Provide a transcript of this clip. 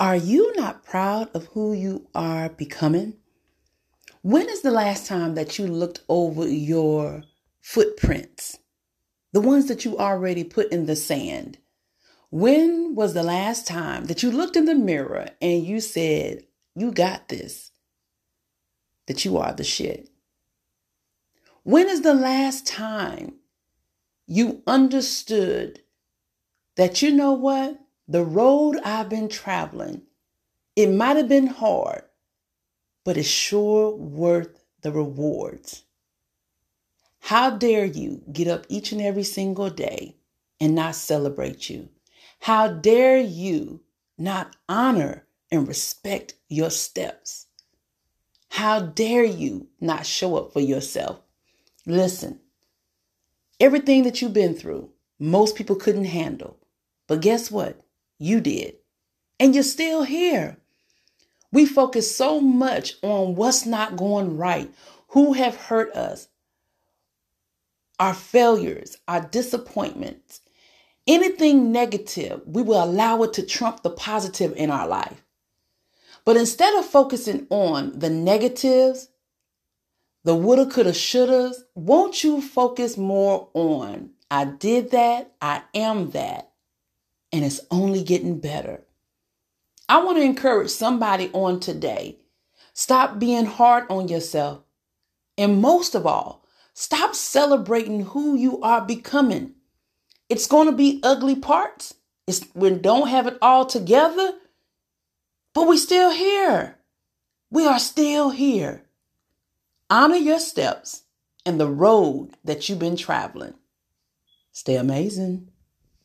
Are you not proud of who you are becoming? When is the last time that you looked over your footprints? The ones that you already put in the sand. When was the last time that you looked in the mirror and you said, You got this? That you are the shit? When is the last time you understood that you know what? The road I've been traveling, it might have been hard, but it's sure worth the rewards. How dare you get up each and every single day and not celebrate you? How dare you not honor and respect your steps? How dare you not show up for yourself? Listen, everything that you've been through, most people couldn't handle. But guess what? You did. And you're still here. We focus so much on what's not going right, who have hurt us, our failures, our disappointments, anything negative, we will allow it to trump the positive in our life. But instead of focusing on the negatives, the woulda, coulda, shouldas, won't you focus more on I did that, I am that, and it's only getting better. I want to encourage somebody on today. Stop being hard on yourself. And most of all, stop celebrating who you are becoming. It's going to be ugly parts. It's, we don't have it all together, but we still here. We are still here. Honor your steps and the road that you've been traveling. Stay amazing.